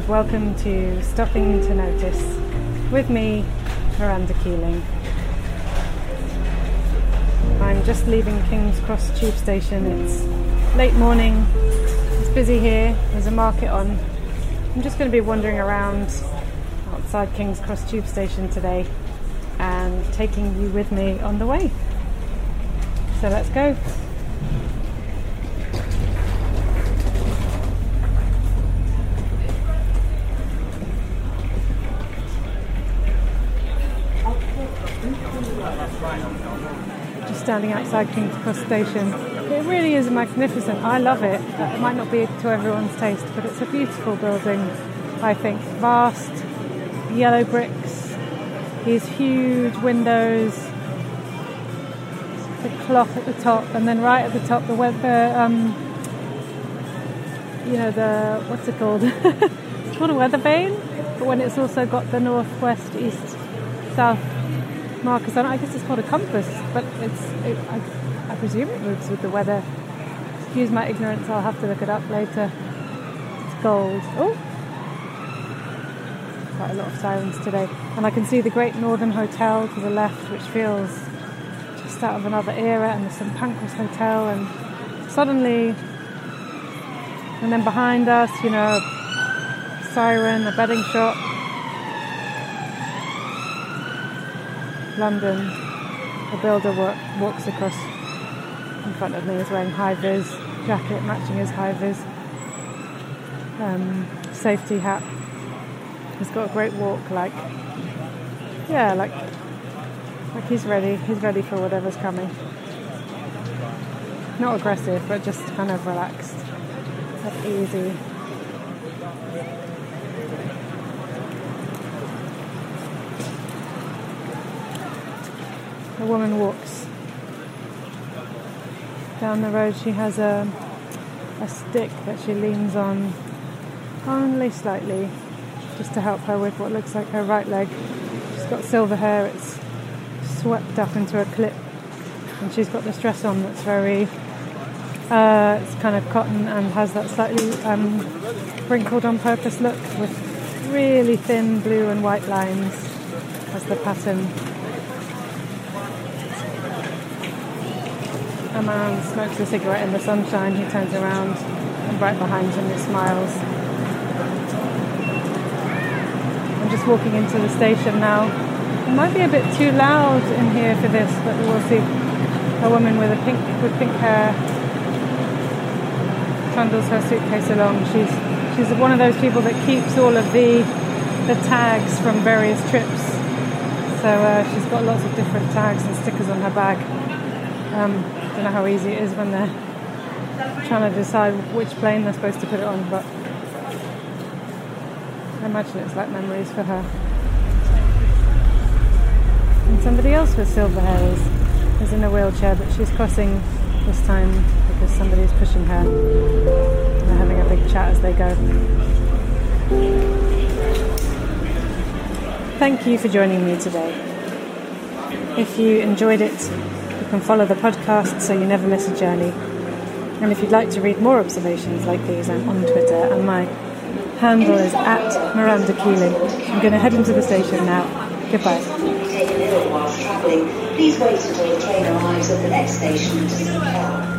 welcome to Stopping to Notice with me, Miranda Keeling. I'm just leaving King's Cross Tube Station. It's late morning, it's busy here, there's a market on. I'm just going to be wandering around outside King's Cross Tube Station today and taking you with me on the way. So let's go. Standing outside King's Cross Station. It really is magnificent. I love it. It might not be to everyone's taste, but it's a beautiful building, I think. Vast, yellow bricks, these huge windows, the clock at the top, and then right at the top, the weather, um, you know, the, what's it called? it's called a weather vane, but when it's also got the northwest, east, south markers on it, I guess it's called a compass, but it's, it, I, I presume it moves with the weather. Excuse my ignorance, I'll have to look it up later. It's gold. Oh! Quite a lot of sirens today. And I can see the Great Northern Hotel to the left, which feels just out of another era, and the St Pancras Hotel, and suddenly, and then behind us, you know, siren, a bedding shop. London, a builder work, walks across in front of me is wearing high vis jacket matching his high vis um, safety hat. He's got a great walk, like yeah, like like he's ready. He's ready for whatever's coming. Not aggressive, but just kind of relaxed, like easy. A woman walks down the road. She has a a stick that she leans on only slightly, just to help her with what looks like her right leg. She's got silver hair. It's swept up into a clip, and she's got this dress on that's very. Uh, it's kind of cotton and has that slightly um, wrinkled on purpose look with really thin blue and white lines as the pattern. A man smokes a cigarette in the sunshine. He turns around, and right behind him, he smiles. I'm just walking into the station now. It might be a bit too loud in here for this, but we'll see. A woman with a pink with pink hair trundles her suitcase along. She's she's one of those people that keeps all of the the tags from various trips. So uh, she's got lots of different tags and stickers on her bag. Um, don't know how easy it is when they're trying to decide which plane they're supposed to put it on, but I imagine it's like memories for her. And somebody else with silver hair is, is in a wheelchair, but she's crossing this time because somebody's pushing her. And they're having a big chat as they go. Thank you for joining me today. If you enjoyed it, you can follow the podcast so you never miss a journey. And if you'd like to read more observations like these, I'm on Twitter and my handle is at Miranda Keeling. I'm going to head into the station now. Goodbye. Please wait until the train arrives at the next station to.